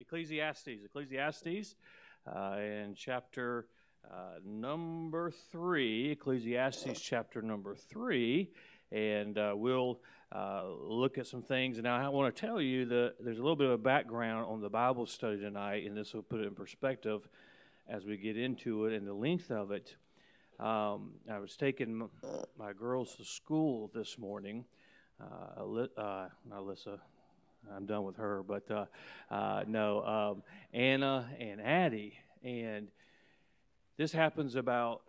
Ecclesiastes, Ecclesiastes, uh, in chapter uh, number three, Ecclesiastes chapter number three, and uh, we'll uh, look at some things. And I want to tell you that there's a little bit of a background on the Bible study tonight, and this will put it in perspective as we get into it and the length of it. Um, I was taking my girls to school this morning. Uh, uh, Alyssa, I'm done with her. But uh, uh, no, um, Anna and Addie, and this happens about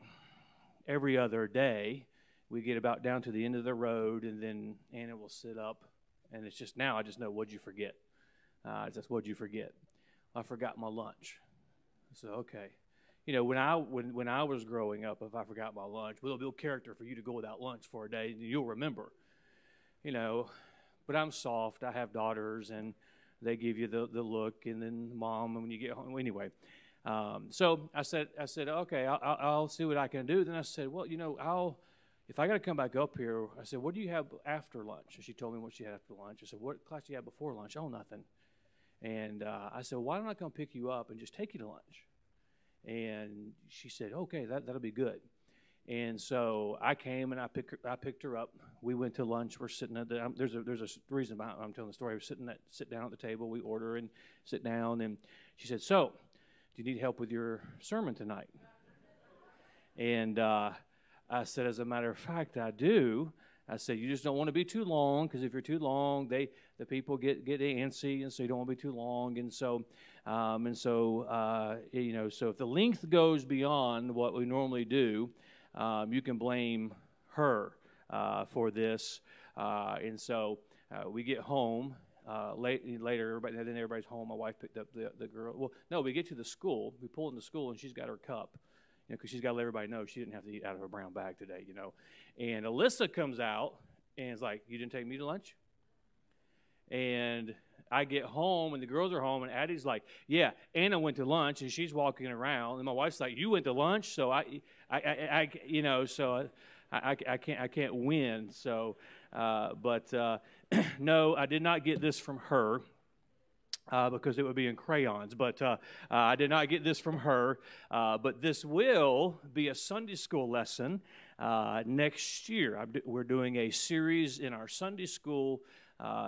every other day. We get about down to the end of the road, and then Anna will sit up, and it's just now I just know what'd you forget. Uh, it's just what'd you forget? I forgot my lunch. So okay, you know when I when when I was growing up, if I forgot my lunch, we'll build character for you to go without lunch for a day, and you'll remember. You know, but I'm soft. I have daughters, and they give you the, the look, and then mom, and when you get home, anyway. Um, so I said, I said, okay, I'll, I'll, see what I can do. Then I said, well, you know, I'll, if I got to come back up here, I said, what do you have after lunch? And she told me what she had after lunch. I said, what class do you have before lunch? Oh, nothing. And uh, I said, why don't I come pick you up and just take you to lunch? And she said, okay, that, that'll be good. And so I came and I her, I picked her up. We went to lunch. We're sitting at the um, there's a there's a reason behind I'm telling the story. We're sitting at sit down at the table. We order and sit down. And she said, "So, do you need help with your sermon tonight?" And uh, I said, "As a matter of fact, I do." I said, "You just don't want to be too long because if you're too long, they the people get get antsy, and so you don't want to be too long. And so, um, and so uh, you know, so if the length goes beyond what we normally do." um, you can blame her uh, for this. Uh, and so uh, we get home uh, late, later, everybody, then everybody's home. My wife picked up the, the girl. Well, no, we get to the school. We pull into school, and she's got her cup. You know, because she's got to let everybody know she didn't have to eat out of her brown bag today, you know. And Alyssa comes out and is like, You didn't take me to lunch? And I get home and the girls are home, and Addie's like, "Yeah, Anna went to lunch and she's walking around." And my wife's like, "You went to lunch?" So I, I, I, I you know, so I, I, I, can't, I can't win. So, uh, but uh, no, I did not get this from her. Uh, because it would be in crayons. But uh, uh, I did not get this from her. Uh, but this will be a Sunday school lesson next year. we're doing a series in our Sunday school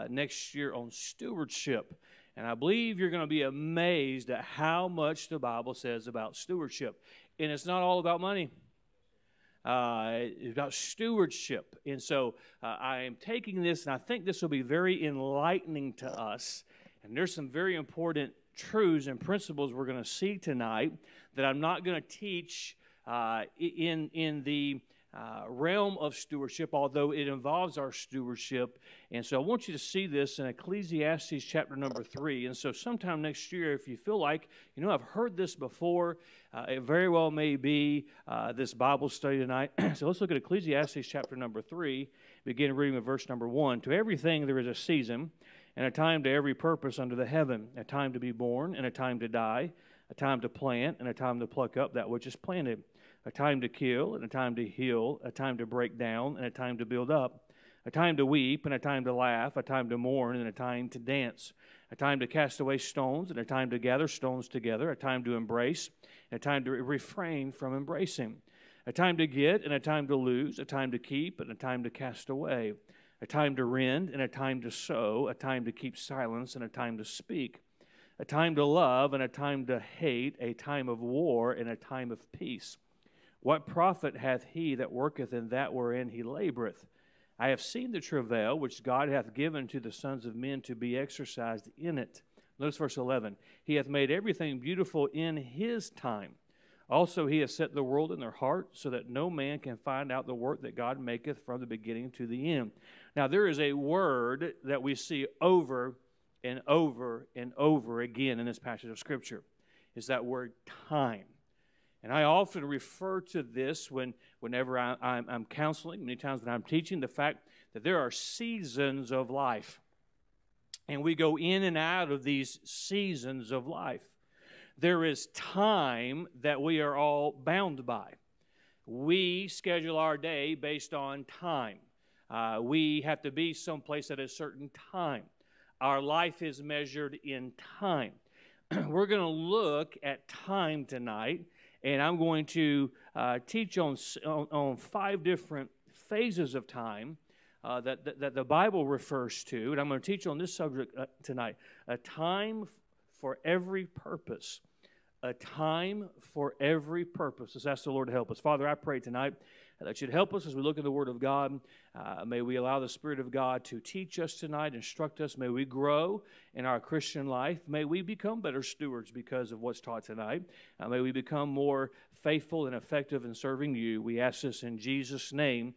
next year on stewardship. And I believe you're going to be amazed at how much the Bible says about stewardship. And it's not all about money. Uh, about stewardship. And so uh, I am taking this, and I think this will be very enlightening to us. And there's some very important truths and principles we're going to see tonight that I'm not going to teach uh, in, in the uh, realm of stewardship, although it involves our stewardship. And so I want you to see this in Ecclesiastes chapter number three. And so sometime next year, if you feel like, you know, I've heard this before, uh, it very well may be uh, this Bible study tonight. so let's look at Ecclesiastes chapter number three, begin reading with verse number one. To everything there is a season, and a time to every purpose under the heaven, a time to be born, and a time to die, a time to plant, and a time to pluck up that which is planted a time to kill and a time to heal, a time to break down and a time to build up, a time to weep and a time to laugh, a time to mourn and a time to dance, a time to cast away stones and a time to gather stones together, a time to embrace and a time to refrain from embracing, a time to get and a time to lose, a time to keep and a time to cast away, a time to rend and a time to sow, a time to keep silence and a time to speak a time to love and a time to hate, a time of war and a time of peace. What profit hath he that worketh in that wherein he laboureth? I have seen the travail which God hath given to the sons of men to be exercised in it. Notice verse 11. He hath made everything beautiful in his time. Also, he hath set the world in their heart, so that no man can find out the work that God maketh from the beginning to the end. Now, there is a word that we see over and over and over again in this passage of Scripture. Is that word time. And I often refer to this when, whenever I, I'm, I'm counseling, many times when I'm teaching, the fact that there are seasons of life. And we go in and out of these seasons of life. There is time that we are all bound by. We schedule our day based on time. Uh, we have to be someplace at a certain time. Our life is measured in time. we're going to look at time tonight, and I'm going to uh, teach on, on, on five different phases of time. Uh, that, that, that, the Bible refers to, and I'm going to teach on this subject uh, tonight a time for every purpose. A time for every purpose. Let's ask the Lord to help us. Father, I pray tonight that you'd help us as we look at the Word of God. Uh, may we allow the Spirit of God to teach us tonight, instruct us. May we grow in our Christian life. May we become better stewards because of what's taught tonight. Uh, may we become more faithful and effective in serving you. We ask this in Jesus' name.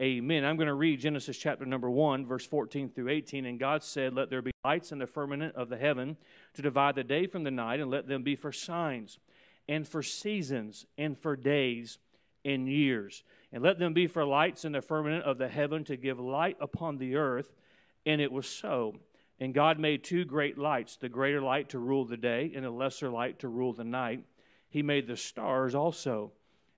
Amen. I'm going to read Genesis chapter number 1, verse 14 through 18. And God said, Let there be lights in the firmament of the heaven to divide the day from the night, and let them be for signs, and for seasons, and for days, and years. And let them be for lights in the firmament of the heaven to give light upon the earth. And it was so. And God made two great lights the greater light to rule the day, and the lesser light to rule the night. He made the stars also.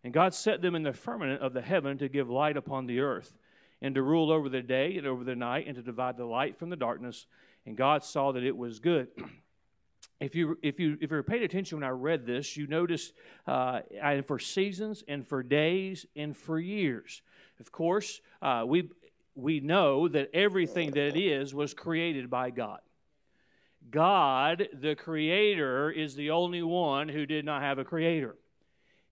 And God set them in the firmament of the heaven to give light upon the earth, and to rule over the day and over the night, and to divide the light from the darkness. And God saw that it was good. if you if you if you're paid attention when I read this, you noticed uh, for seasons and for days and for years. Of course, uh, we we know that everything that it is was created by God. God, the Creator, is the only one who did not have a Creator.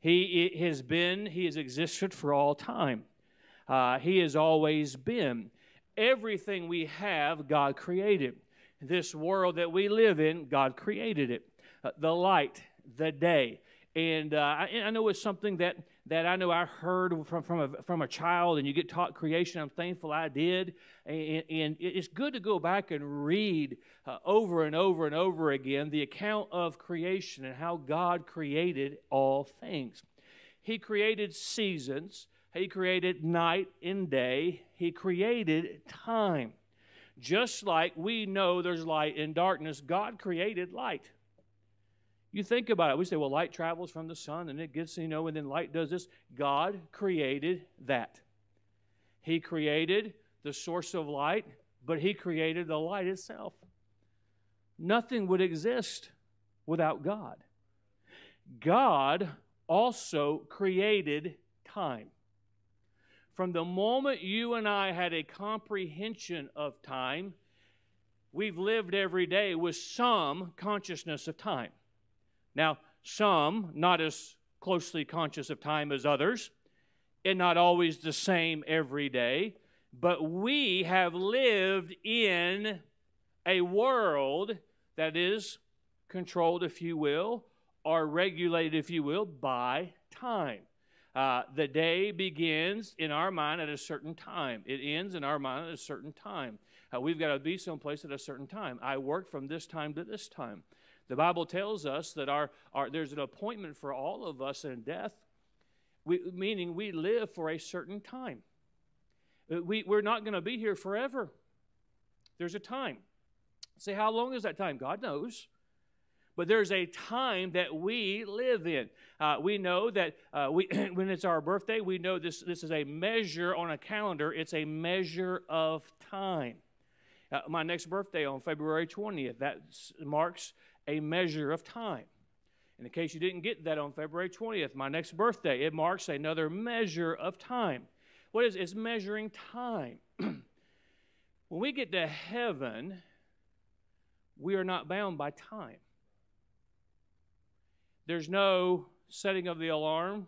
He has been, He has existed for all time. Uh, he has always been. Everything we have, God created. This world that we live in, God created it. Uh, the light, the day. And uh, I, I, know it's something that, that I know I heard from, from, a, from a child, and you get taught creation. I'm thankful I did. And, and it's good to go back and read uh, over and over and over again the account of creation and how God created all things. He created seasons, He created night and day, He created time. Just like we know there's light in darkness, God created light. You think about it. We say, well, light travels from the sun and it gets, you know, and then light does this. God created that. He created the source of light, but He created the light itself. Nothing would exist without God. God also created time. From the moment you and I had a comprehension of time, we've lived every day with some consciousness of time. Now, some not as closely conscious of time as others, and not always the same every day, but we have lived in a world that is controlled, if you will, or regulated, if you will, by time. Uh, the day begins in our mind at a certain time. It ends in our mind at a certain time. Uh, we've got to be someplace at a certain time. I work from this time to this time. The Bible tells us that our, our, there's an appointment for all of us in death, we, meaning we live for a certain time. Uh, we, we're not going to be here forever. There's a time. Say, how long is that time? God knows. But there's a time that we live in. Uh, we know that uh, we, when it's our birthday, we know this, this is a measure on a calendar, it's a measure of time. Uh, my next birthday on February 20th, that marks a measure of time. In the case you didn't get that on February 20th, my next birthday, it marks another measure of time. What is? It's measuring time. when we get to heaven, we are not bound by time. There's no setting of the alarm.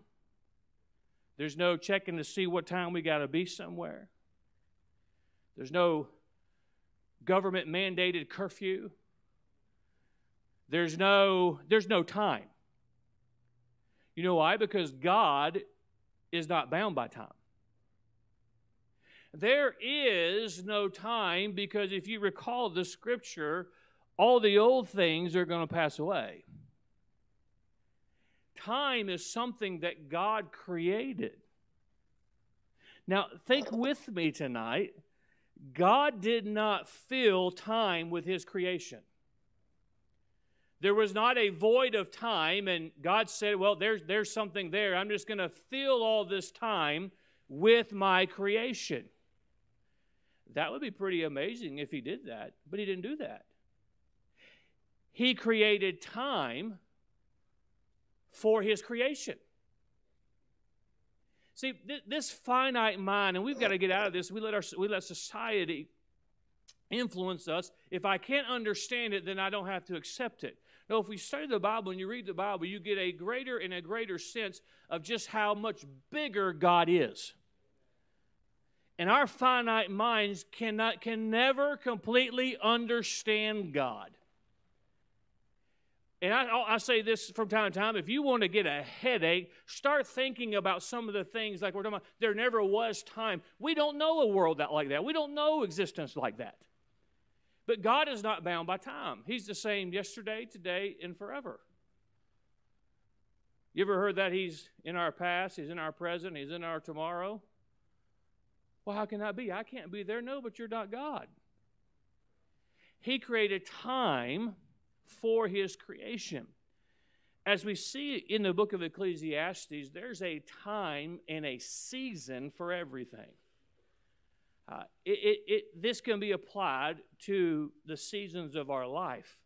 There's no checking to see what time we got to be somewhere. There's no government mandated curfew. There's no, there's no time. You know why? Because God is not bound by time. There is no time because if you recall the scripture, all the old things are going to pass away. Time is something that God created. Now, think with me tonight. God did not fill time with his creation. There was not a void of time, and God said, Well, there's, there's something there. I'm just going to fill all this time with my creation. That would be pretty amazing if He did that, but He didn't do that. He created time for His creation. See, th- this finite mind, and we've got to get out of this. We let, our, we let society influence us. If I can't understand it, then I don't have to accept it. No, if we study the Bible and you read the Bible, you get a greater and a greater sense of just how much bigger God is. And our finite minds cannot can never completely understand God. And I, I, say this from time to time if you want to get a headache, start thinking about some of the things like we're talking about. There never was time. We don't know a world that like that. We don't know existence like that. But God is not bound by time. He's the same yesterday, today, and forever. You ever heard that He's in our past, He's in our present, He's in our tomorrow? Well, how can that be? I can't be there. No, but you're not God. He created time for his creation. As we see in the book of Ecclesiastes, there's a time and a season for everything. Uh, it, it, it, this can be applied to the seasons of our life.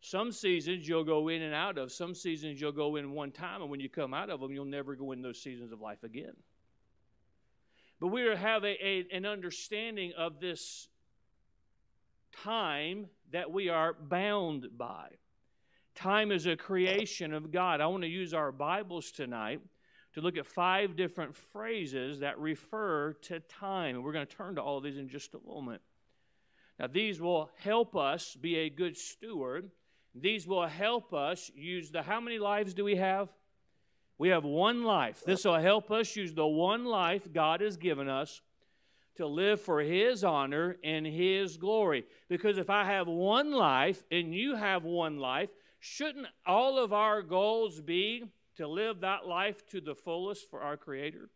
Some seasons you'll go in and out of. Some seasons you'll go in one time, and when you come out of them, you'll never go in those seasons of life again. But we have a, a, an understanding of this time that we are bound by. Time is a creation of God. I want to use our Bibles tonight to look at five different phrases that refer to time. And we're going to turn to all of these in just a moment. Now, these will help us be a good steward. These will help us use the how many lives do we have? We have one life. This will help us use the one life God has given us to live for His honor and His glory. Because if I have one life and you have one life, shouldn't all of our goals be to live that life to the fullest for our Creator?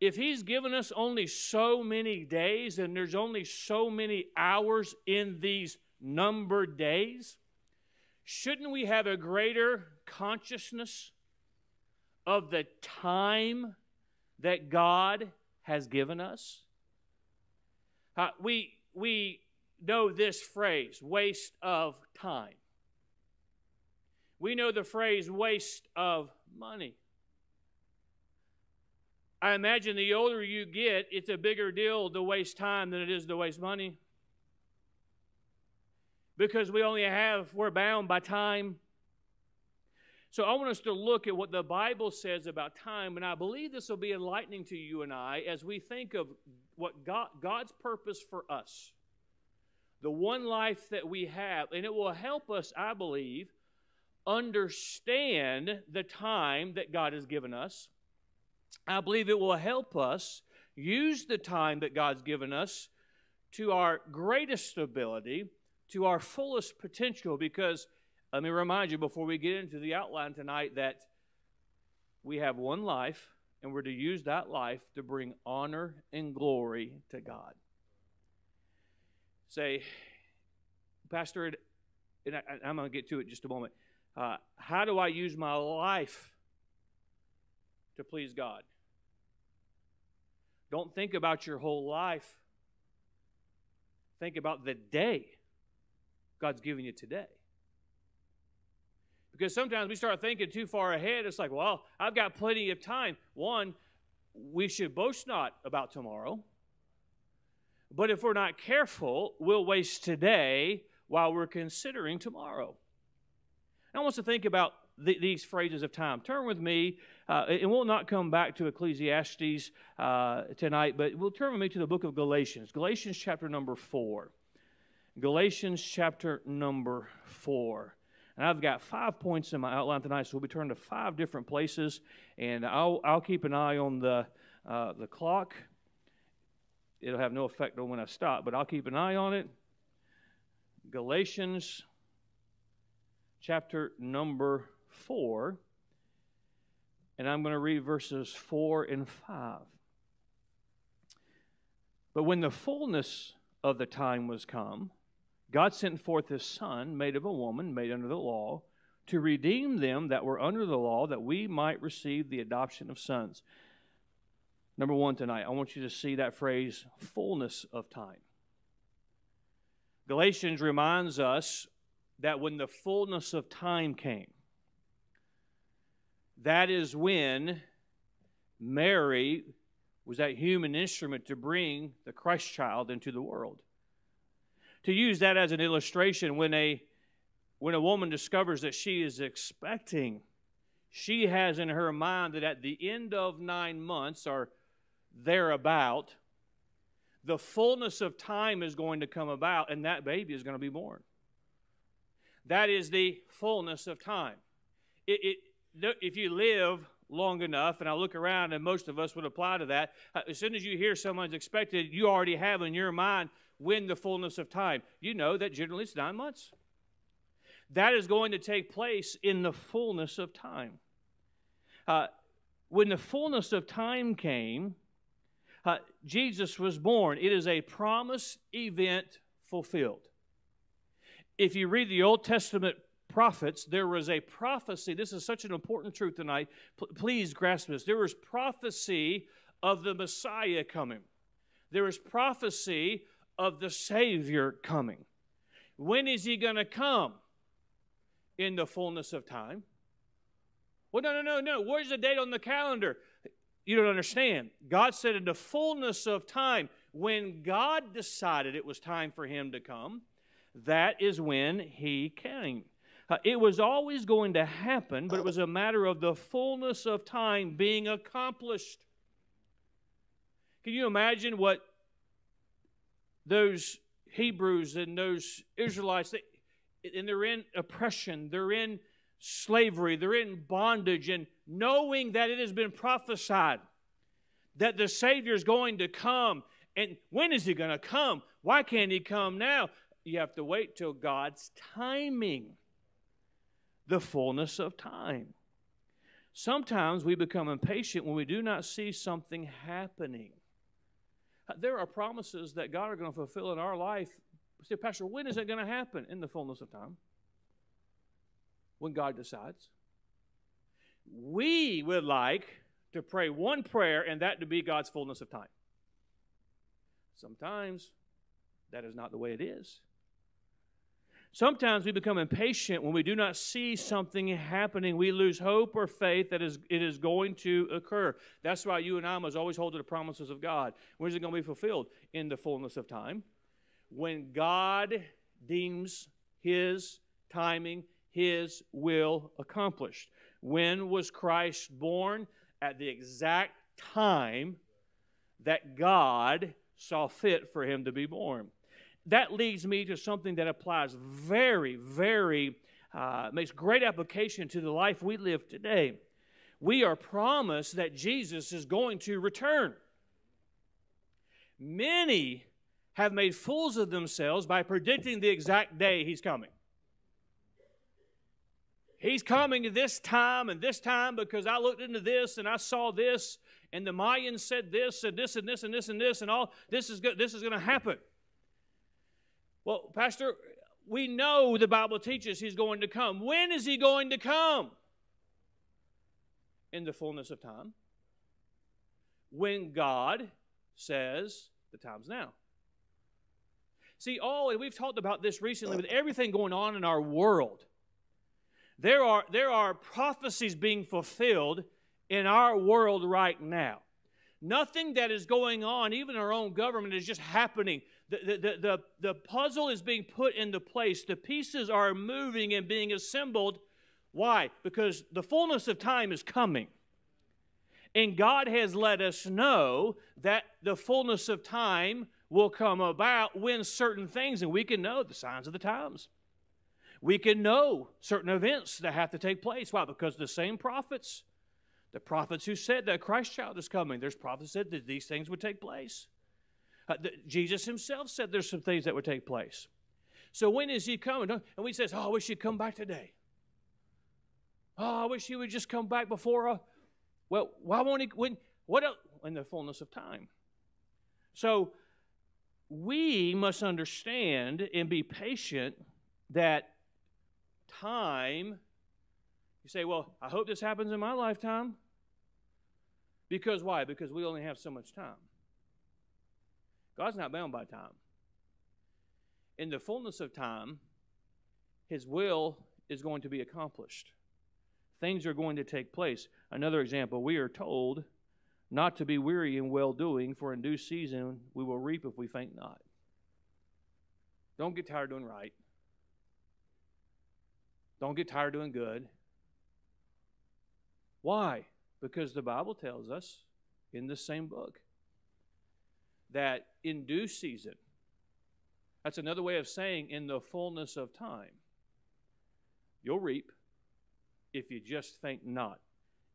If He's given us only so many days and there's only so many hours in these numbered days, shouldn't we have a greater consciousness of the time that God has given us. Uh, we, we know this phrase, waste of time. We know the phrase waste of money. I imagine the older you get, it's a bigger deal to waste time than it is to waste money. Because we only have, we're bound by time so I want us to look at what the Bible says about time, and I believe this will be enlightening to you and I as we think of what God, God's purpose for us, the one life that we have, and it will help us, I believe, understand the time that God has given us. I believe it will help us use the time that God's given us to our greatest ability, to our fullest potential, because let me remind you before we get into the outline tonight that we have one life and we're to use that life to bring honor and glory to God. Say, Pastor, and I, am going to get to it just a moment. Uh, how do I use my life to please God? Don't think about your whole life. Think about the day God's giving you today. Because sometimes we start thinking too far ahead. It's like, well, I've got plenty of time. One, we should boast not about tomorrow. But if we're not careful, we'll waste today while we're considering tomorrow. I want us to think about the, these phrases of time. Turn with me, uh, and we'll not come back to Ecclesiastes uh, tonight, but we'll turn with me to the book of Galatians. Galatians chapter number four. Galatians chapter number four. And I've got five points in my outline tonight, so we'll be turning to five different places. And I'll, I'll keep an eye on the, uh, the clock. It'll have no effect on when I stop, but I'll keep an eye on it. Galatians chapter number 4. And I'm going to read verses 4 and 5. But when the fullness of the time was come, God sent forth his Son, made of a woman, made under the law, to redeem them that were under the law, that we might receive the adoption of sons. Number one tonight, I want you to see that phrase, fullness of time. Galatians reminds us that when the fullness of time came, that is when Mary was that human instrument to bring the Christ child into the world. To use that as an illustration, when a when a woman discovers that she is expecting, she has in her mind that at the end of nine months or thereabout, the fullness of time is going to come about and that baby is going to be born. That is the fullness of time. It, it, if you live long enough, and I look around, and most of us would apply to that, uh, as soon as you hear someone's expected, you already have in your mind when the fullness of time. You know that generally it's nine months. That is going to take place in the fullness of time. Uh, when the fullness of time came, uh, Jesus was born. It is a promised event fulfilled. If you read the Old Testament prophets, there was a prophecy. This is such an important truth tonight. P- please grasp this. There was prophecy of the Messiah coming, there was prophecy of the Savior coming. When is he going to come? In the fullness of time. Well, no, no, no, no. Where's the date on the calendar? You don't understand. God said in the fullness of time, when God decided it was time for him to come, that is when he came. Uh, it was always going to happen, but it was a matter of the fullness of time being accomplished. Can you imagine what those Hebrews and those Israelites, they, and they're in oppression, they're in slavery, they're in bondage, and knowing that it has been prophesied that the Savior is going to come. And when is he going to come? Why can't he come now? You have to wait till God's timing, the fullness of time. Sometimes we become impatient when we do not see something happening. There are promises that God are going to fulfill in our life. Say, Pastor, when is it going to happen? In the fullness of time. When God decides. We would like to pray one prayer and that to be God's fullness of time. Sometimes that is not the way it is. Sometimes we become impatient when we do not see something happening. We lose hope or faith that is, it is going to occur. That's why you and I must always hold to the promises of God. When is it going to be fulfilled? In the fullness of time. When God deems His timing, His will accomplished. When was Christ born? At the exact time that God saw fit for him to be born that leads me to something that applies very, very, uh, makes great application to the life we live today. We are promised that Jesus is going to return. Many have made fools of themselves by predicting the exact day he's coming. He's coming this time and this time because I looked into this and I saw this and the Mayans said this and this and this and this and this and all this is good, this is going to happen. Well, Pastor, we know the Bible teaches he's going to come. When is he going to come? In the fullness of time. When God says the time's now. See, all, and we've talked about this recently with everything going on in our world. There are, there are prophecies being fulfilled in our world right now. Nothing that is going on, even our own government, is just happening the, the, the, the puzzle is being put into place. The pieces are moving and being assembled. Why? Because the fullness of time is coming. And God has let us know that the fullness of time will come about when certain things, and we can know the signs of the times. We can know certain events that have to take place. Why? Because the same prophets, the prophets who said that Christ child is coming, there's prophets said that these things would take place. Uh, the, Jesus himself said there's some things that would take place. So when is he coming? And we says, "Oh, I wish he'd come back today." Oh, I wish he would just come back before. Uh, well, why won't he? When what? Else? In the fullness of time. So we must understand and be patient that time. You say, "Well, I hope this happens in my lifetime." Because why? Because we only have so much time. God's not bound by time. in the fullness of time, His will is going to be accomplished. Things are going to take place. Another example, we are told not to be weary in well doing, for in due season we will reap if we faint not. Don't get tired doing right. Don't get tired doing good. Why? Because the Bible tells us in the same book that in due season, that's another way of saying in the fullness of time, you'll reap if you just faint not,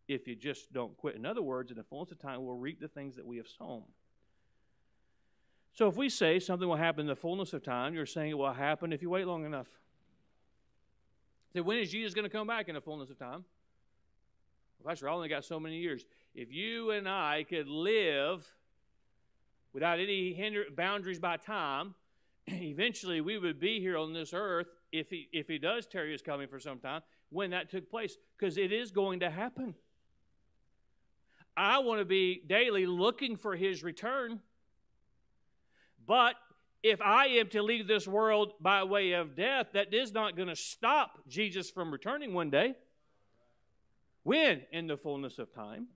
if you just don't quit. In other words, in the fullness of time, we'll reap the things that we have sown. So if we say something will happen in the fullness of time, you're saying it will happen if you wait long enough. So when is Jesus going to come back in the fullness of time? Well, Pastor, I only got so many years. If you and I could live without any hinder, boundaries by time, eventually we would be here on this earth if he, if he does tarry his coming for some time when that took place because it is going to happen. I want to be daily looking for his return. But if I am to leave this world by way of death, that is not going to stop Jesus from returning one day. When? In the fullness of time.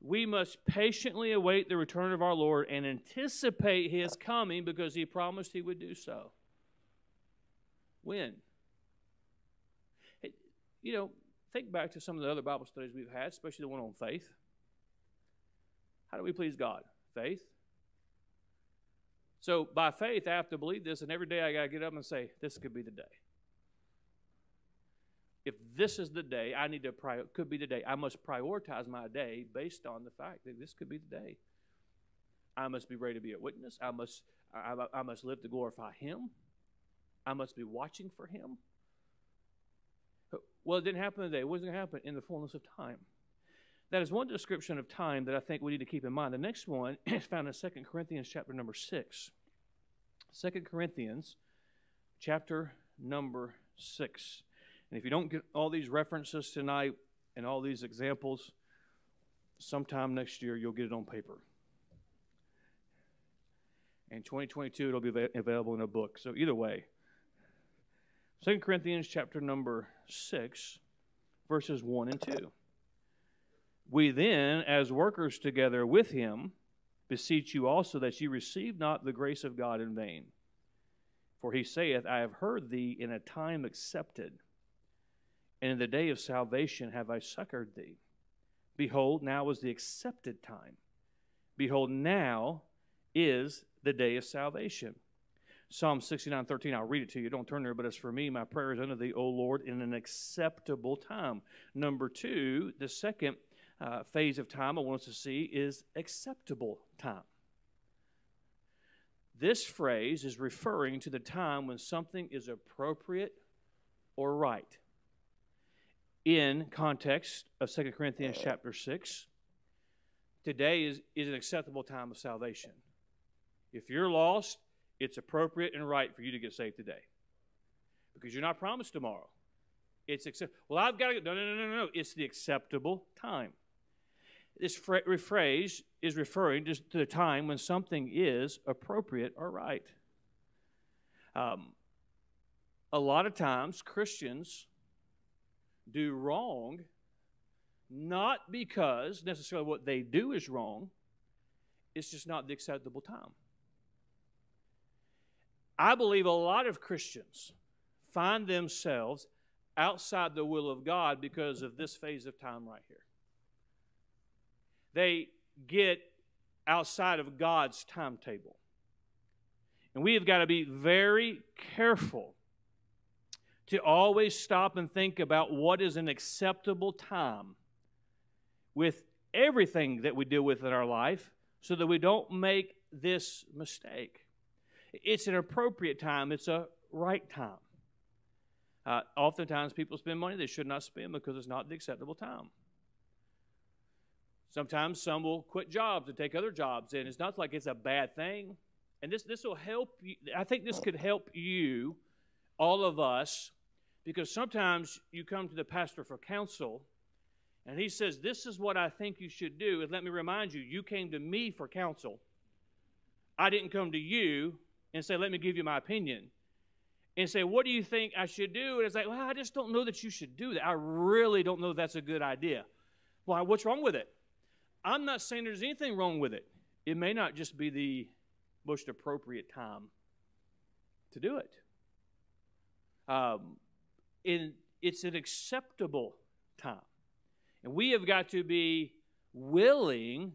We must patiently await the return of our Lord and anticipate his coming because he promised he would do so. When? You know, think back to some of the other Bible studies we've had, especially the one on faith. How do we please God? Faith. So by faith, I have to believe this, and every day I got to get up and say, This could be the day if this is the day I need to prior, could be the day I must prioritize my day based on the fact that this could be the day. I must be ready to be a witness. I must I, I must live to glorify Him. I must be watching for Him. Well, it didn't happen today. It wasn't going to happen in the fullness of time. That is one description of time that I think we need to keep in mind. The next one is found in 2 Corinthians chapter number 6. 2 Corinthians chapter number 6. And if you don't get all these references tonight and all these examples, sometime next year you'll get it on paper. In 2022, it'll be available in a book. So either way, 2 Corinthians chapter number 6, verses 1 and 2. We then, as workers together with him, beseech you also that ye receive not the grace of God in vain. For he saith, I have heard thee in a time accepted and in the day of salvation have I succored thee. Behold, now is the accepted time. Behold, now is the day of salvation. Psalm 69 13, I'll read it to you. Don't turn there, but as for me, my prayer is unto thee, O Lord, in an acceptable time. Number two, the second uh, phase of time I want us to see is acceptable time. This phrase is referring to the time when something is appropriate or right in context of 2 Corinthians chapter 6. Today is, is an acceptable time of salvation. If you're lost, it's appropriate and right for you to get saved today. Because you're not promised tomorrow. It's accept- well, I've got to go. No, no, no, no, no. It's the acceptable time. This phrase is referring to the time when something is appropriate or right. Um, a lot of times, Christians do wrong, not because necessarily what they do is wrong, it's just not the acceptable time. I believe a lot of Christians find themselves outside the will of God because of this phase of time right here. They get outside of God's timetable. And we have got to be very careful to always stop and think about what is an acceptable time with everything that we deal with in our life so that we don't make this mistake. It's an appropriate time, it's a right time. Uh, oftentimes, people spend money they should not spend because it's not the acceptable time. Sometimes some will quit jobs and take other jobs, and it's not like it's a bad thing. And this, this will help you. I think this could help you, all of us, because sometimes you come to the pastor for counsel and he says, This is what I think you should do. And let me remind you, you came to me for counsel. I didn't come to you and say, Let me give you my opinion. And say, What do you think I should do? And it's like, Well, I just don't know that you should do that. I really don't know that's a good idea. Why? What's wrong with it? I'm not saying there's anything wrong with it. It may not just be the most appropriate time to do it. Um, in, it's an acceptable time. And we have got to be willing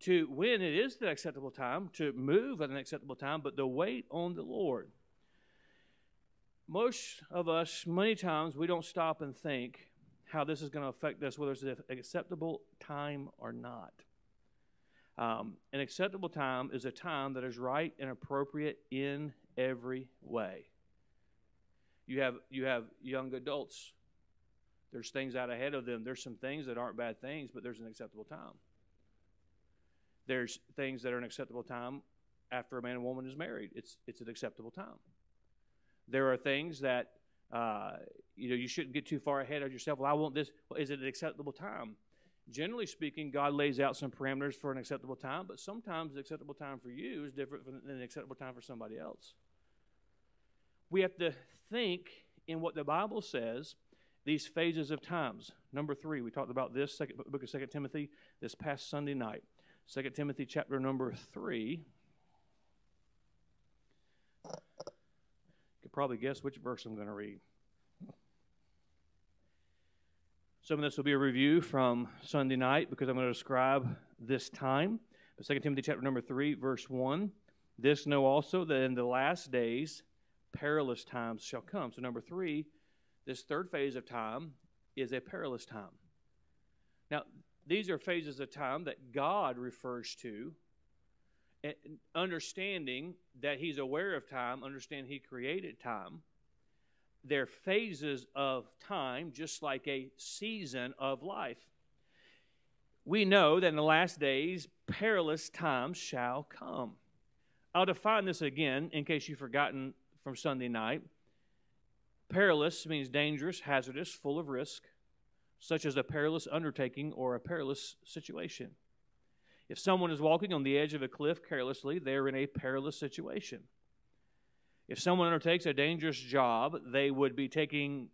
to, when it is the acceptable time, to move at an acceptable time, but to wait on the Lord. Most of us, many times, we don't stop and think how this is going to affect us, whether it's an acceptable time or not. Um, an acceptable time is a time that is right and appropriate in every way. You have you have young adults. There's things out ahead of them. There's some things that aren't bad things, but there's an acceptable time. There's things that are an acceptable time after a man and woman is married. It's it's an acceptable time. There are things that uh, you know you shouldn't get too far ahead of yourself. Well, I want this. Well, is it an acceptable time? Generally speaking, God lays out some parameters for an acceptable time, but sometimes the acceptable time for you is different than an acceptable time for somebody else. We have to think in what the Bible says these phases of times. Number three, we talked about this second book of Second Timothy this past Sunday night. Second Timothy chapter number three. You could probably guess which verse I'm going to read. Some of this will be a review from Sunday night because I'm going to describe this time. But 2 Timothy chapter number 3, verse 1. This know also that in the last days perilous times shall come. So number 3, this third phase of time is a perilous time. Now, these are phases of time that God refers to, understanding that He's aware of time, understand He created time. They're phases of time, just like a season of life. We know that in the last days, perilous times shall come. I'll define this again in case you've forgotten from Sunday night. Perilous means dangerous, hazardous, full of risk, such as a perilous undertaking or a perilous situation. If someone is walking on the edge of a cliff carelessly, they're in a perilous situation. If someone undertakes a dangerous job, they would be taking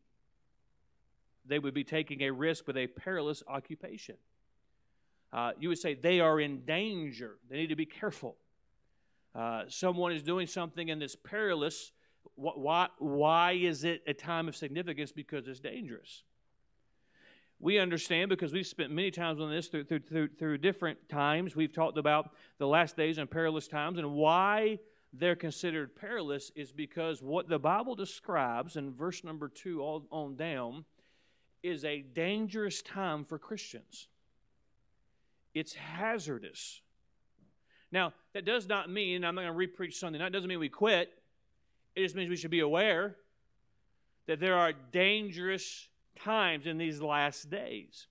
they would be taking a risk with a perilous occupation. Uh, you would say they are in danger. They need to be careful. Uh, someone is doing something and it's perilous why, why is it a time of significance? Because it's dangerous. We understand because we've spent many times on this through, through, through, through different times. We've talked about the last days and perilous times, and why they're considered perilous is because what the Bible describes in verse number two all on down is a dangerous time for Christians. It's hazardous. Now, that does not mean, I'm not going to repreach Sunday night, doesn't mean we quit. It just means we should be aware that there are dangerous times in these last days.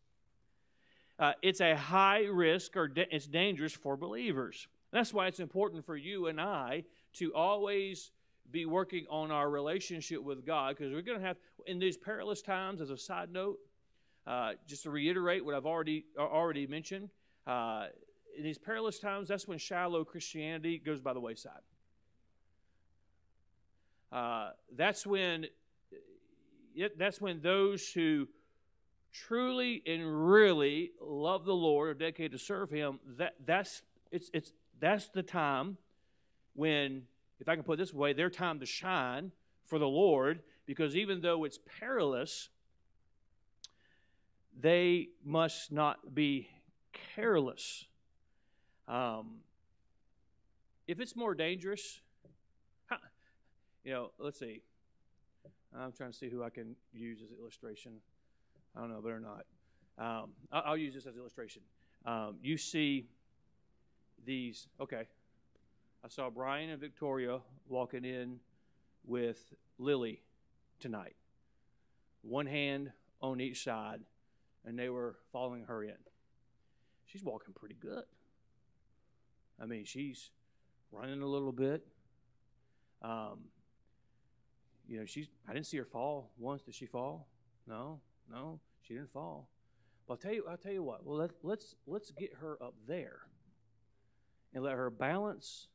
Uh, it's a high risk or da- it's dangerous for believers. That's why it's important for you and I to always be working on our relationship with God because we're going to have, in these perilous times, as a side note, uh, just to reiterate what I've already, already mentioned, uh, in these perilous times, that's when shallow Christianity goes by the wayside. Uh, that's when it, that's when those who truly and really love the Lord, are dedicated to serve Him, that that's it's it's that's the time when, if I can put it this way, their time to shine for the Lord, because even though it's perilous, they must not be careless. Um, if it's more dangerous, you know, let's see. I'm trying to see who I can use as illustration. I don't know, better not. Um, I'll, use this as illustration. Um, you see these, okay. I saw Brian and Victoria walking in with Lily tonight, one hand on each side, and they were following her in. She's walking pretty good. I mean, she's running a little bit. Um, you know, she's, I didn't see her fall once. Did she fall? No, no, she didn't fall. But I'll tell you, I'll tell you what. Well, let, let's let's get her up there, and let her balance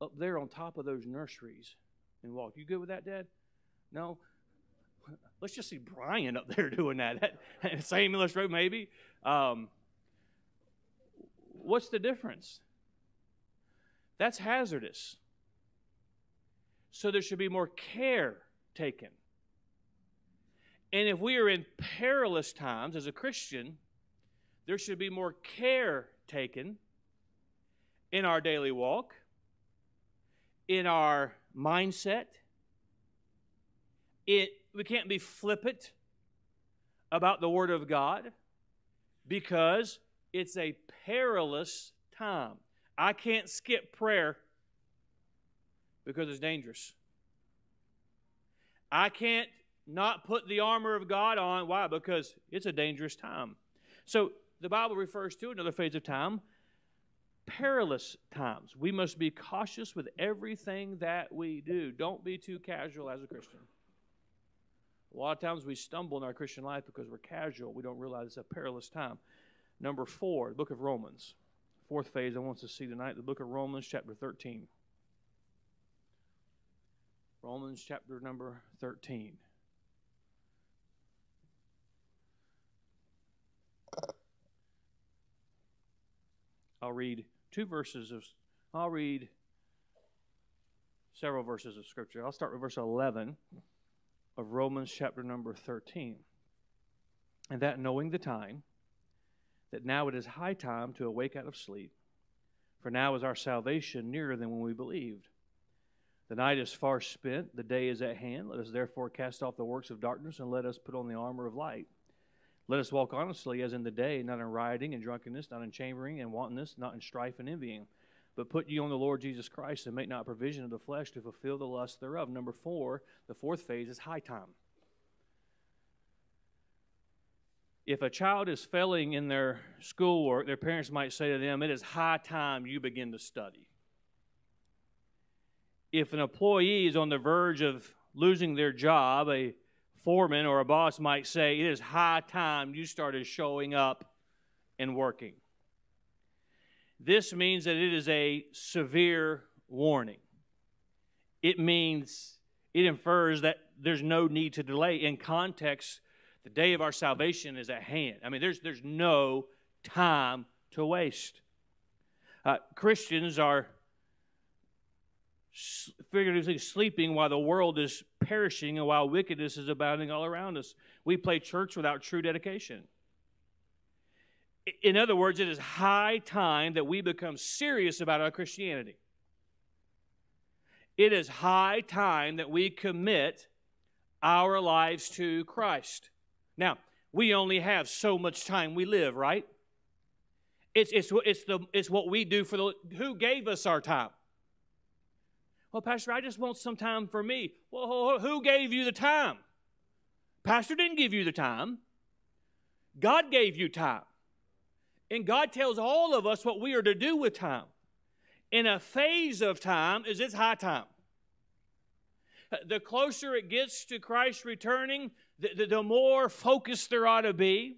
up there on top of those nurseries and walk. You good with that, Dad? No? Let's just see Brian up there doing that. Same illustration, maybe. Um, what's the difference? That's hazardous. So there should be more care taken. And if we are in perilous times as a Christian, there should be more care taken in our daily walk, in our mindset. It, we can't be flippant about the Word of God because it's a perilous time. I can't skip prayer because it's dangerous. I can't not put the armor of God on. Why? Because it's a dangerous time. So the Bible refers to another phase of time perilous times. We must be cautious with everything that we do. Don't be too casual as a Christian. A lot of times we stumble in our Christian life because we're casual. We don't realize it's a perilous time. Number four, the book of Romans. Fourth phase I want us to see tonight, the book of Romans, chapter 13. Romans, chapter number 13. I'll read two verses of, I'll read several verses of Scripture. I'll start with verse 11 of Romans chapter number 13. And that knowing the time, that now it is high time to awake out of sleep, for now is our salvation nearer than when we believed. The night is far spent, the day is at hand. Let us therefore cast off the works of darkness and let us put on the armor of light. Let us walk honestly as in the day, not in rioting and drunkenness, not in chambering and wantonness, not in strife and envying. But put ye on the Lord Jesus Christ and make not provision of the flesh to fulfill the lust thereof. Number four, the fourth phase is high time. If a child is failing in their schoolwork, their parents might say to them, It is high time you begin to study. If an employee is on the verge of losing their job, a foreman or a boss might say, It is high time you started showing up and working. This means that it is a severe warning. It means, it infers that there's no need to delay. In context, the day of our salvation is at hand. I mean, there's, there's no time to waste. Uh, Christians are figuratively sleeping while the world is perishing and while wickedness is abounding all around us. We play church without true dedication. In other words, it is high time that we become serious about our Christianity. It is high time that we commit our lives to Christ. Now, we only have so much time we live, right? It's, it's, it's, the, it's what we do for the. Who gave us our time? Well, Pastor, I just want some time for me. Well, who gave you the time? Pastor didn't give you the time. God gave you time. And God tells all of us what we are to do with time. In a phase of time is its high time. The closer it gets to Christ returning, the, the, the more focused there ought to be,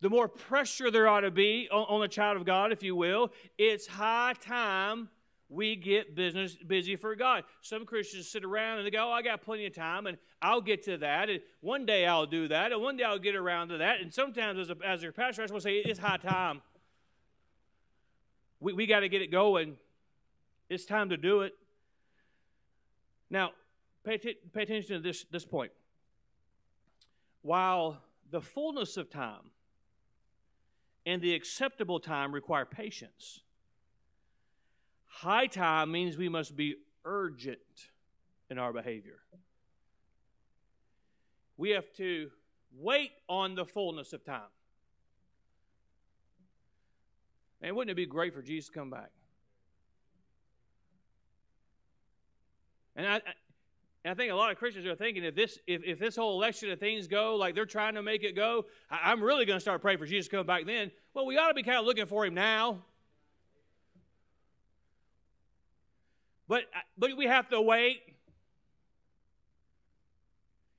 the more pressure there ought to be on, on child of God, if you will. It's high time we get business busy for God. Some Christians sit around and they go, oh, I got plenty of time and I'll get to that. And one day I'll do that. And one day I'll get around to that. And sometimes as, a, as your pastor, I just want to say, it's high time. We, we got to get it going. It's time to do it. Now, pay, t- pay attention to this, this point. While the fullness of time and the acceptable time require patience, High time means we must be urgent in our behavior. We have to wait on the fullness of time. And wouldn't it be great for Jesus to come back? And I, I think a lot of Christians are thinking if this if, if this whole election of things go like they're trying to make it go, I, I'm really going to start praying for Jesus to come back then. Well, we ought to be kind of looking for him now. But, uh, but we have to wait.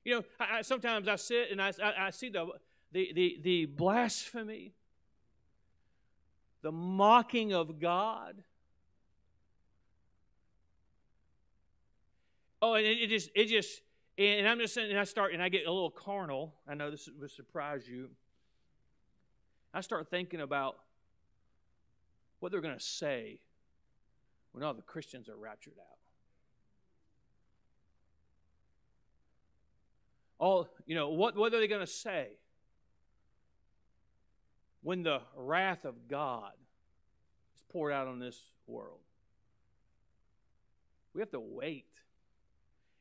You know, I, I, sometimes I sit and I, I, I see the, the, the, the blasphemy, the mocking of God. Oh, and it, it just, it just, and I'm just saying, and I start, and I get a little carnal. I know this would surprise you. I start thinking about what they're going to say when all the Christians are raptured out. All, you know, what, what are they going to say when the wrath of God is poured out on this world? We have to wait.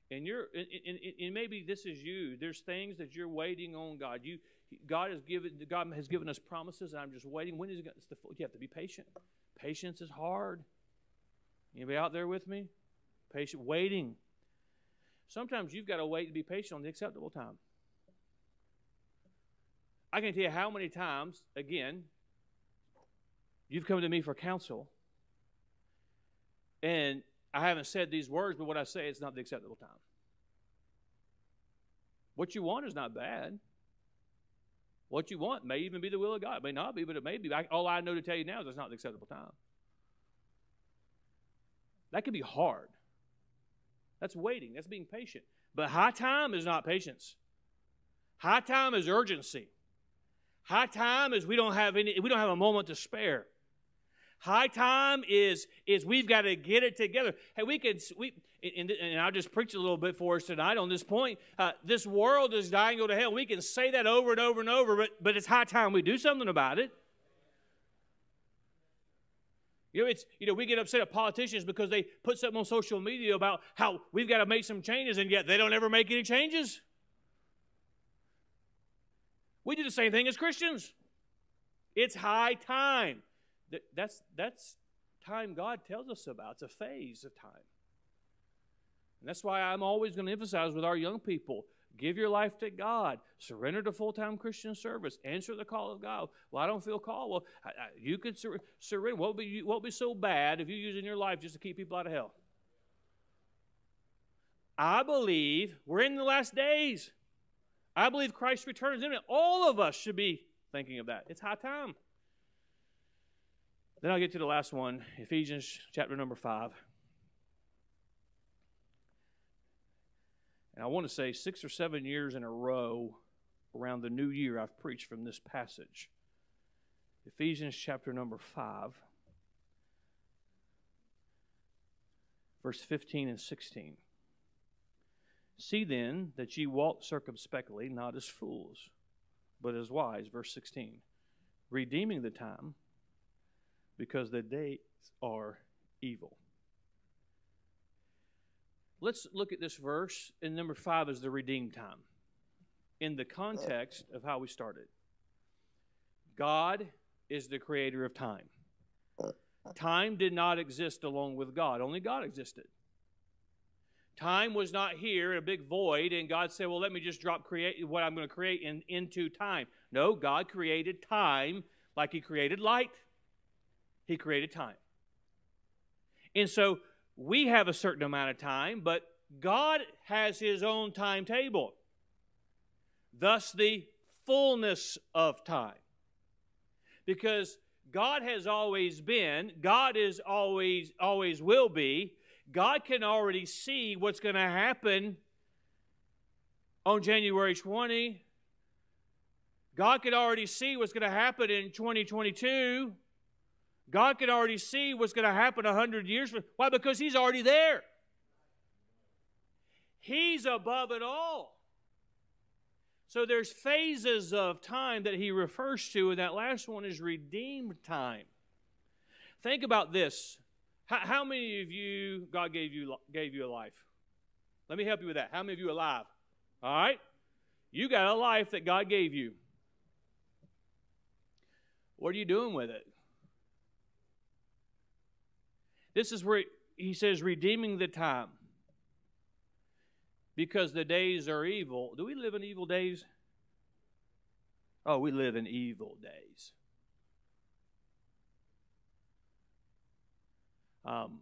And you're, and, and, and maybe this is you. There's things that you're waiting on God. You, God has given, God has given us promises, and I'm just waiting. When is it? It's the, you have to be patient. Patience is hard. Anybody out there with me? Patient, waiting. Sometimes you've got to wait to be patient on the acceptable time. I can tell you how many times, again, you've come to me for counsel, and I haven't said these words, but what I say is not the acceptable time. What you want is not bad. What you want may even be the will of God. It may not be, but it may be. All I know to tell you now is it's not the acceptable time. That could be hard. That's waiting. That's being patient. But high time is not patience. High time is urgency. High time is we don't have any we don't have a moment to spare. High time is is we've got to get it together. Hey, we can we and, I'll just preach a little bit for us tonight on this point. Uh, this world is dying go to hell. We can say that over and over and over, but but it's high time we do something about it. You know, it's you know we get upset at politicians because they put something on social media about how we've got to make some changes, and yet they don't ever make any changes. We do the same thing as Christians. It's high time. That's, that's time God tells us about. It's a phase of time. And that's why I'm always going to emphasize with our young people give your life to God, surrender to full time Christian service, answer the call of God. Well, I don't feel called. Well, I, I, you could sur- surrender. What would, be, what would be so bad if you use in your life just to keep people out of hell? I believe we're in the last days. I believe Christ returns in it. All of us should be thinking of that. It's high time. Then I'll get to the last one Ephesians chapter number 5. And I want to say six or seven years in a row around the new year, I've preached from this passage. Ephesians chapter number 5, verse 15 and 16. See then that ye walk circumspectly, not as fools, but as wise. Verse 16. Redeeming the time because the days are evil. Let's look at this verse, and number five is the redeemed time. In the context of how we started, God is the creator of time. Time did not exist along with God, only God existed. Time was not here in a big void, and God said, Well, let me just drop create what I'm going to create in, into time. No, God created time like He created light, he created time. And so we have a certain amount of time, but God has His own timetable. Thus, the fullness of time. Because God has always been, God is always, always will be. God can already see what's going to happen on January 20. God can already see what's going to happen in 2022. God can already see what's going to happen a hundred years from why? Because He's already there. He's above it all. So there's phases of time that he refers to, and that last one is redeemed time. Think about this. How, how, many of you God gave you gave you a life? Let me help you with that. How many of you alive? All right? You got a life that God gave you. What are you doing with it? This is where he says, redeeming the time. Because the days are evil. Do we live in evil days? Oh, we live in evil days. Um,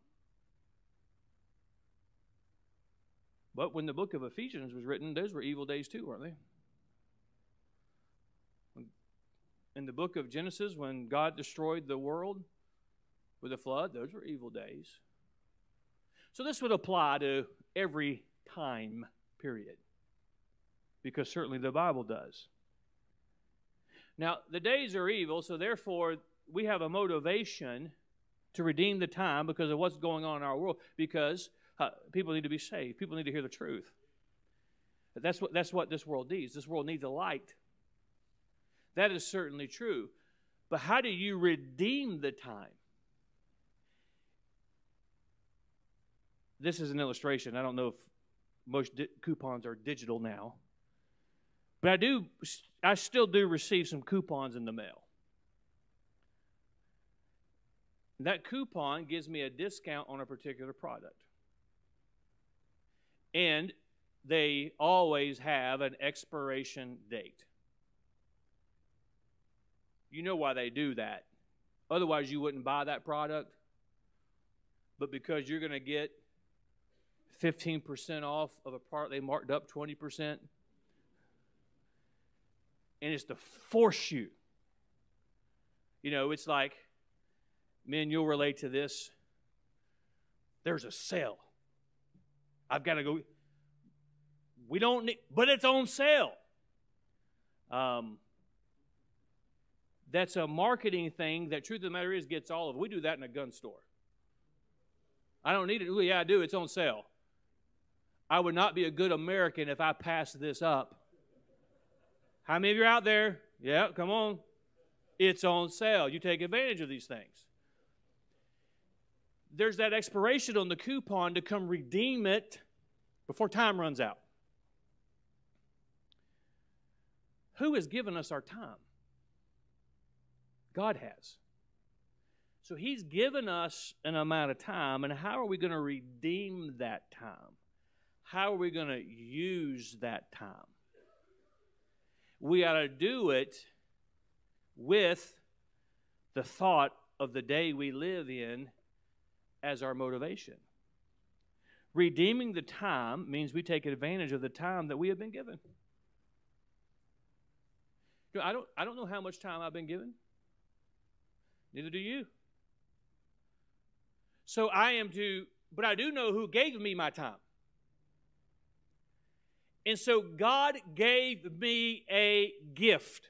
but when the book of Ephesians was written, those were evil days too, weren't they? In the book of Genesis, when God destroyed the world, with the flood, those were evil days. So this would apply to every time, period. Because certainly the Bible does. Now, the days are evil, so therefore we have a motivation to redeem the time because of what's going on in our world, because uh, people need to be saved. People need to hear the truth. That's what, that's what this world needs. This world needs a light. That is certainly true. But how do you redeem the time? This is an illustration. I don't know if most di- coupons are digital now. But I do I still do receive some coupons in the mail. That coupon gives me a discount on a particular product. And they always have an expiration date. You know why they do that. Otherwise, you wouldn't buy that product. But because you're going to get 15% off of a part they marked up 20%, and it's to force you. You know, it's like, men, you'll relate to this. There's a sale. I've got to go. We don't need, but it's on sale. Um, that's a marketing thing that, truth of the matter is, gets all of. We do that in a gun store. I don't need it. Well, yeah, I do. It's on sale. I would not be a good American if I passed this up. How many of you are out there? Yeah, come on. It's on sale. You take advantage of these things. There's that expiration on the coupon to come redeem it before time runs out. Who has given us our time? God has. So He's given us an amount of time, and how are we going to redeem that time? How are we going to use that time? We ought to do it with the thought of the day we live in as our motivation. Redeeming the time means we take advantage of the time that we have been given. You know, I, don't, I don't know how much time I've been given. Neither do you. So I am to, but I do know who gave me my time. And so God gave me a gift.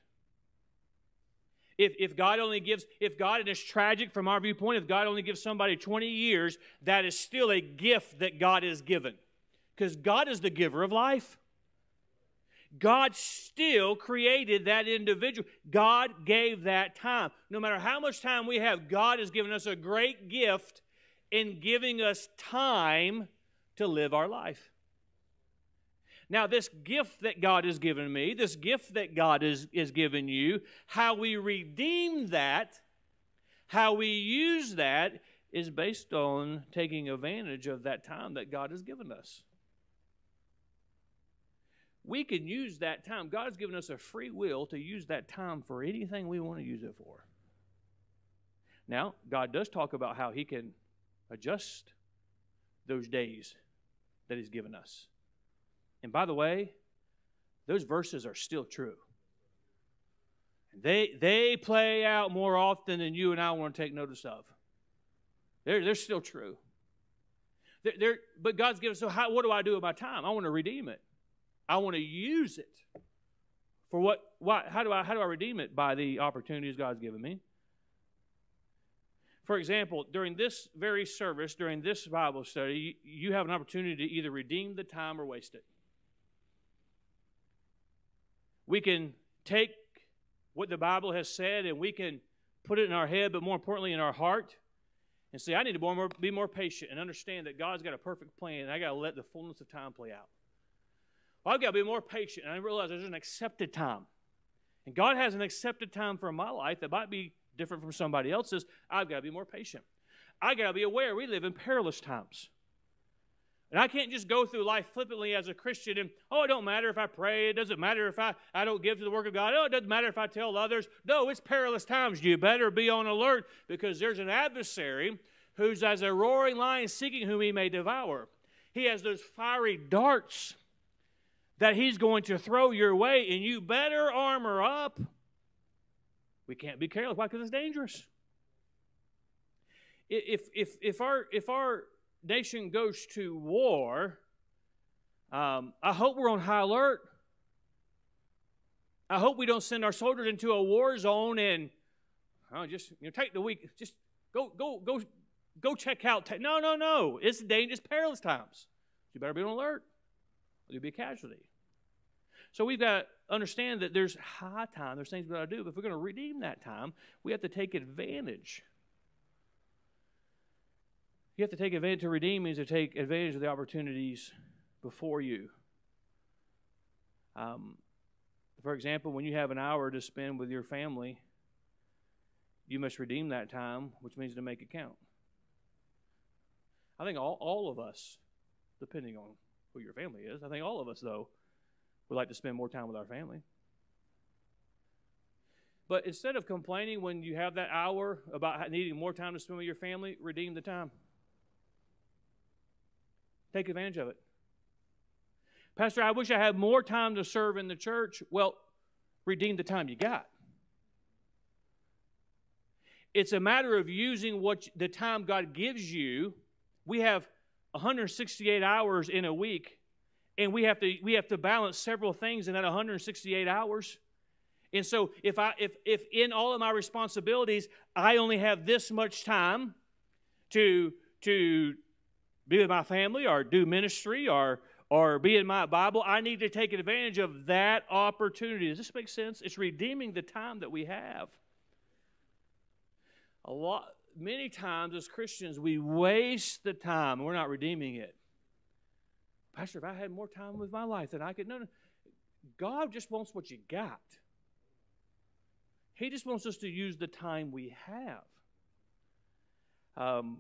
If, if God only gives, if God, and it's tragic from our viewpoint, if God only gives somebody 20 years, that is still a gift that God has given. Because God is the giver of life. God still created that individual. God gave that time. No matter how much time we have, God has given us a great gift in giving us time to live our life. Now, this gift that God has given me, this gift that God has, has given you, how we redeem that, how we use that, is based on taking advantage of that time that God has given us we can use that time. God has given us a free will to use that time for anything we want to use it for. Now, God does talk about how He can adjust those days that He's given us. And by the way, those verses are still true. They, they play out more often than you and I want to take notice of. They're, they're still true. They're, they're, but God's given, so how, what do I do with my time? I want to redeem it. I want to use it for what, why, how, do I, how do I redeem it? By the opportunities God's given me. For example, during this very service, during this Bible study, you, you have an opportunity to either redeem the time or waste it. We can take what the Bible has said and we can put it in our head, but more importantly, in our heart, and say, I need to be more, be more patient and understand that God's got a perfect plan, and I got to let the fullness of time play out. Well, I've got to be more patient. And I realize there's an accepted time. And God has an accepted time for my life that might be different from somebody else's. I've got to be more patient. I've got to be aware we live in perilous times. And I can't just go through life flippantly as a Christian and, oh, it don't matter if I pray. It doesn't matter if I, I don't give to the work of God. Oh, it doesn't matter if I tell others. No, it's perilous times. You better be on alert because there's an adversary who's as a roaring lion seeking whom he may devour. He has those fiery darts that he's going to throw your way, and you better armor up. We can't be careless. Why? Because it's dangerous. If, if, if, our, if our nation goes to war, Um, I hope we're on high alert. I hope we don't send our soldiers into a war zone and oh, just you know take the week. Just go go go go check out. no no no. It's dangerous, perilous times. You better be on alert. You'll be a casualty. So we've got to understand that there's high time. There's things we got to do. But if we're going to redeem that time, we have to take advantage. You have to take advantage to redeem means to take advantage of the opportunities before you. Um, for example, when you have an hour to spend with your family, you must redeem that time, which means to make it count. I think all, all of us, depending on who your family is, I think all of us, though, would like to spend more time with our family. But instead of complaining when you have that hour about needing more time to spend with your family, redeem the time. Take advantage of it. Pastor, I wish I had more time to serve in the church. Well, redeem the time you got. It's a matter of using what the time God gives you. We have 168 hours in a week, and we have to we have to balance several things in that 168 hours. And so if I if if in all of my responsibilities I only have this much time to to be with my family or do ministry or or be in my Bible, I need to take advantage of that opportunity. Does this make sense? It's redeeming the time that we have. A lot many times as Christians we waste the time and we're not redeeming it. Pastor, if I had more time with my life, then I could no, no. God just wants what you got. He just wants us to use the time we have. Um,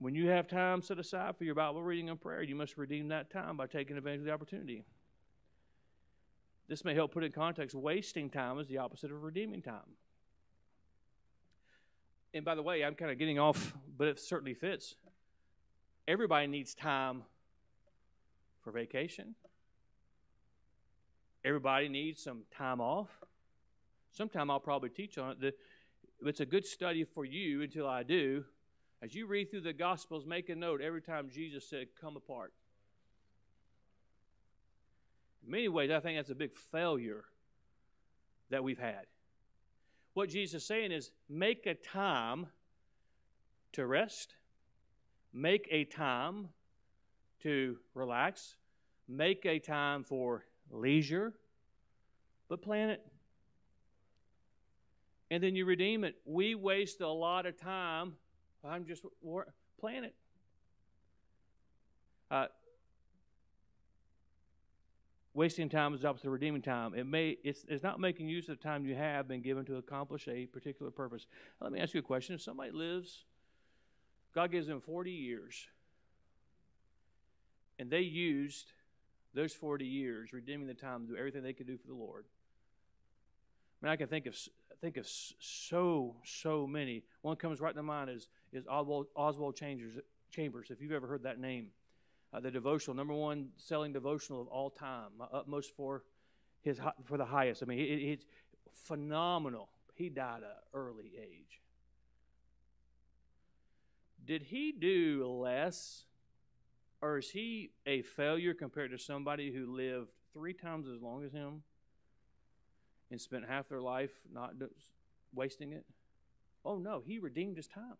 when you have time set aside for your Bible reading and prayer, you must redeem that time by taking advantage of the opportunity. This may help put in context wasting time is the opposite of redeeming time. And by the way, I'm kind of getting off, but it certainly fits. Everybody needs time for vacation. Everybody needs some time off. Sometime I'll probably teach on it. It's a good study for you until I do as you read through the Gospels, make a note every time Jesus said, Come apart. In many ways, I think that's a big failure that we've had. What Jesus is saying is make a time to rest, make a time to relax, make a time for leisure, but plan it. And then you redeem it. We waste a lot of time I'm just plan it. Uh, wasting time is opposite of redeeming time. It may it's, it's not making use of the time you have been given to accomplish a particular purpose. Let me ask you a question. If somebody lives, God gives them 40 years, and they used those 40 years redeeming the time to do everything they could do for the Lord. I mean, I can think of think of so so many. One comes right to mind is is Oswald, Oswald Chambers. Chambers, if you've ever heard that name, uh, the devotional number one selling devotional of all time, my utmost for his for the highest. I mean, it, it's phenomenal. He died at early age. Did he do less, or is he a failure compared to somebody who lived three times as long as him? And spent half their life not wasting it? Oh no, he redeemed his time.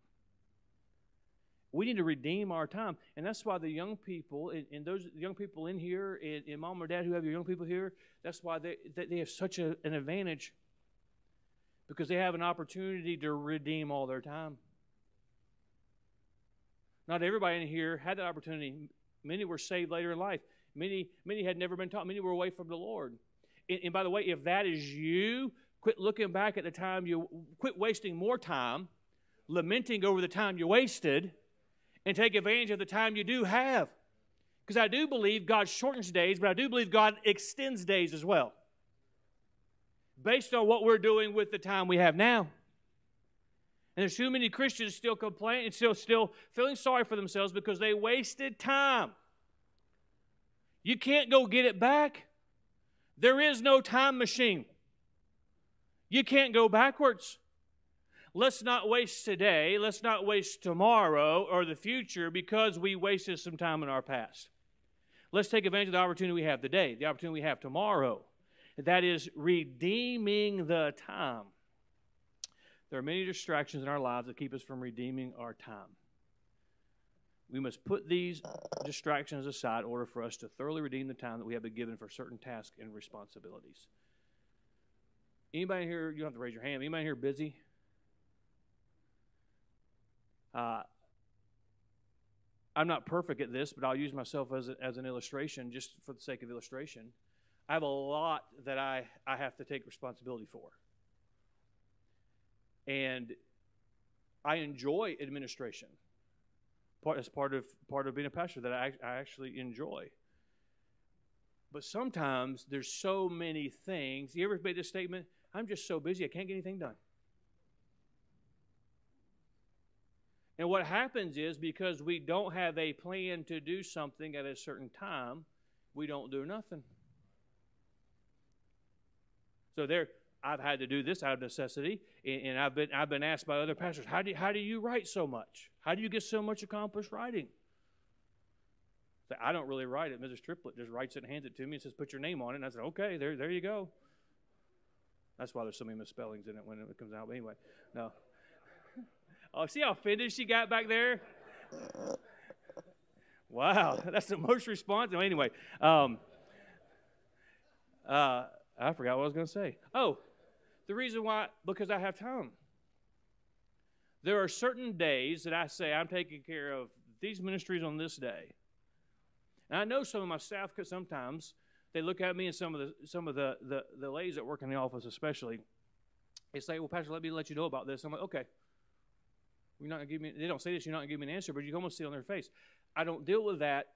We need to redeem our time. And that's why the young people, and, those young people in here, and, and, mom or dad who have your young people here, that's why they, they have such a, an advantage because they have an opportunity to redeem all their time. Not everybody in here had that opportunity. Many were saved later in life. Many, many had never been taught. Many were away from the Lord. And, and by the way, if that is you, quit looking back at the time you quit wasting more time, lamenting over the time you wasted, and take advantage of the time you do have. Because I do believe God shortens days, but I do believe God extends days as well. Based on what we're doing with the time we have now. And there's too many Christians still complaining, still, still feeling sorry for themselves because they wasted time. You can't go get it back. There is no time machine. You can't go backwards. Let's not waste today, let's not waste tomorrow or the future because we wasted some time in our past. Let's take advantage of the opportunity we have today, the opportunity we have tomorrow. That is redeeming the time. There are many distractions in our lives that keep us from redeeming our time. We must put these distractions aside in order for us to thoroughly redeem the time that we have been given for certain tasks and responsibilities. Anybody here, you don't have to raise your hand, anybody here busy? Uh, I'm not perfect at this, but I'll use myself as, a, as an illustration just for the sake of illustration. I have a lot that I, I have to take responsibility for. And I enjoy administration part, as part of, part of being a pastor that I, I actually enjoy. But sometimes there's so many things. You ever made this statement? I'm just so busy, I can't get anything done. And what happens is because we don't have a plan to do something at a certain time, we don't do nothing. So there, I've had to do this out of necessity, and, I've been I've been asked by other pastors, how do how do you write so much? How do you get so much accomplished writing? I don't really write it. Mrs. Triplett just writes it and hands it to me and says, "Put your name on it." And I said, "Okay, there there you go." That's why there's so many misspellings in it when it comes out. But anyway, no. Oh, see how offended she got back there? Wow, that's the most responsive. Anyway, um, uh, I forgot what I was going to say. Oh, the reason why, because I have time. There are certain days that I say I'm taking care of these ministries on this day. And I know some of my staff, because sometimes they look at me and some of the some of the, the, the ladies that work in the office especially, they say, Well, Pastor, let me let you know about this. I'm like, okay. You're not gonna give me they don't say this, you're not gonna give me an answer, but you can almost see on their face. I don't deal with that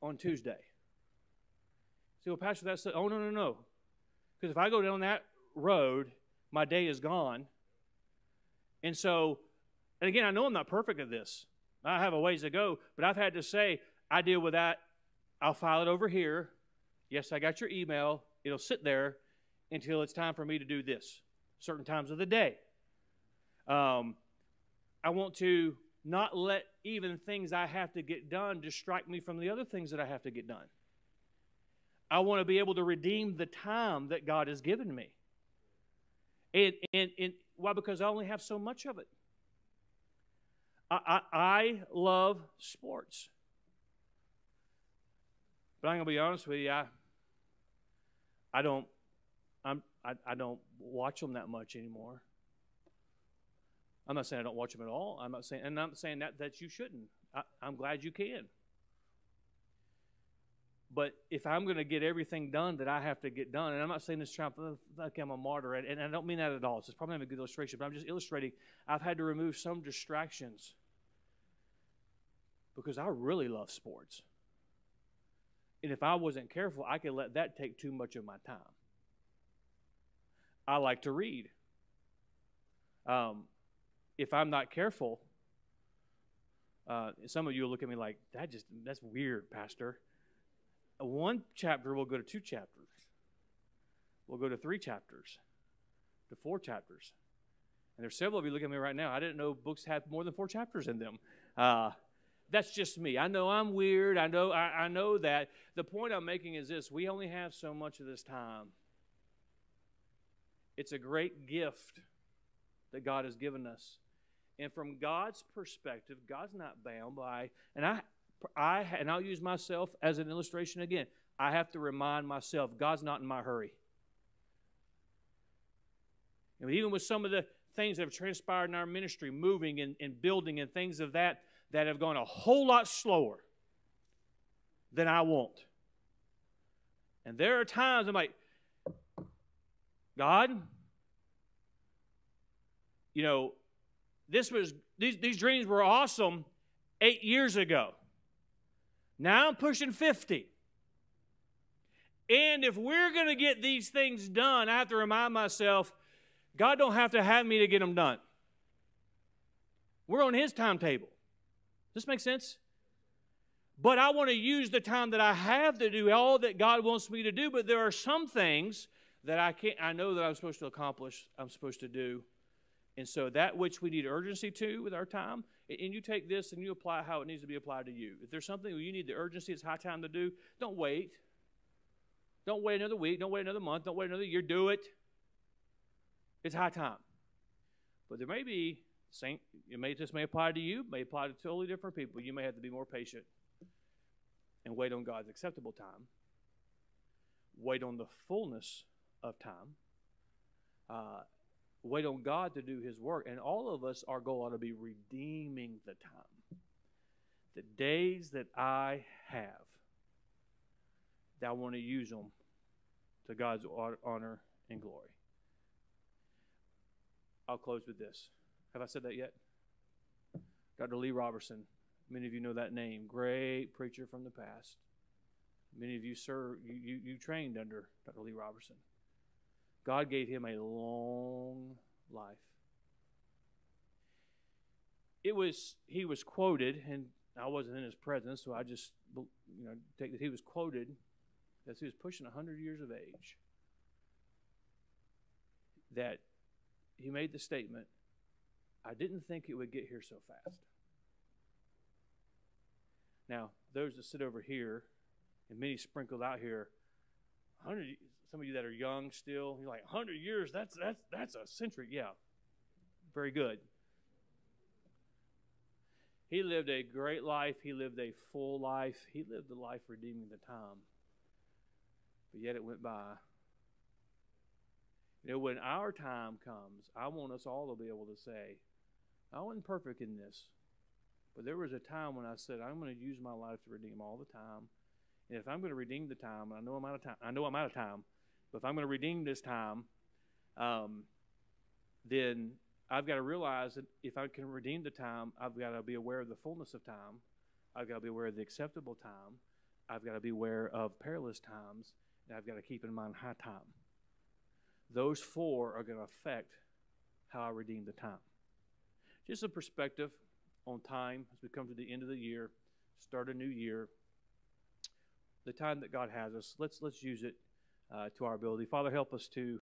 on Tuesday. Say, well, Pastor, that's the, oh no, no, no. Because if I go down that road, my day is gone. And so, and again, I know I'm not perfect at this. I have a ways to go, but I've had to say, I deal with that. I'll file it over here. Yes, I got your email. It'll sit there until it's time for me to do this, certain times of the day. Um, I want to not let even things I have to get done distract me from the other things that I have to get done. I want to be able to redeem the time that God has given me. And, and, and why? Because I only have so much of it. I, I, I love sports. But I'm going to be honest with you, I, I don't I'm, I, I don't watch them that much anymore. I'm not saying I don't watch them at all. I'm not saying, and I'm not saying that, that you shouldn't. I, I'm glad you can. But if I'm going to get everything done that I have to get done, and I'm not saying this trying like I'm a martyr, and I don't mean that at all. It's probably not a good illustration, but I'm just illustrating. I've had to remove some distractions because I really love sports. And if I wasn't careful, I could let that take too much of my time. I like to read. Um, if I'm not careful, uh, some of you will look at me like that. Just that's weird, Pastor. One chapter will go to two chapters. We'll go to three chapters, to four chapters. And there's several of you looking at me right now. I didn't know books had more than four chapters in them. Uh, that's just me. I know I'm weird. I know I, I know that. The point I'm making is this: we only have so much of this time. It's a great gift that God has given us. And from God's perspective, God's not bound by, and I, I, and I'll use myself as an illustration again. I have to remind myself, God's not in my hurry. And even with some of the things that have transpired in our ministry, moving and, and building and things of that, that have gone a whole lot slower than I want. And there are times I'm like, God, you know, this was these, these dreams were awesome eight years ago. Now I'm pushing 50. And if we're going to get these things done, I have to remind myself, God don't have to have me to get them done. We're on His timetable. Does this make sense? But I want to use the time that I have to do all that God wants me to do. But there are some things that I can't. I know that I'm supposed to accomplish. I'm supposed to do And so that which we need urgency to with our time, and you take this and you apply how it needs to be applied to you. If there's something you need the urgency, it's high time to do, don't wait. Don't wait another week. Don't wait another month. Don't wait another year. Do it. It's high time. But there may be, same, it may just may apply to you, may apply to totally different people. You may have to be more patient and wait on God's acceptable time. Wait on the fullness of time. Uh, wait on God to do His work. And all of us, our goal ought to be redeeming the time. The days that I have, that I want to use them to God's honor and glory. I'll close with this. Have I said that yet? Dr. Lee Roberson. Many of you know that name. Great preacher from the past. Many of you, sir, you, you, you trained under Dr. Lee Roberson. God gave him a long life. It was he was quoted, and I wasn't in his presence, so I just you know take that he was quoted as he was pushing hundred years of age. That he made the statement, "I didn't think it would get here so fast." Now, those that sit over here, and many sprinkled out here, hundred some of you that are young still, you're like, 100 years, that's, that's, that's a century. Yeah, very good. He lived a great life. He lived a full life. He lived a life redeeming the time. But yet it went by. You know, when our time comes, I want us all to be able to say, I wasn't perfect in this. But there was a time when I said, I'm going to use my life to redeem all the time. And if I'm going to redeem the time, and I know I'm out of time. I know I'm out of time. But if I'm going to redeem this time, um, then I've got to realize that if I can redeem the time, I've got to be aware of the fullness of time. I've got to be aware of the acceptable time. I've got to be aware of perilous times. And I've got to keep in mind high time. Those four are going to affect how I redeem the time. Just a perspective on time as we come to the end of the year, start a new year. The time that God has us, let's let's use it uh, to our ability. Father, help us to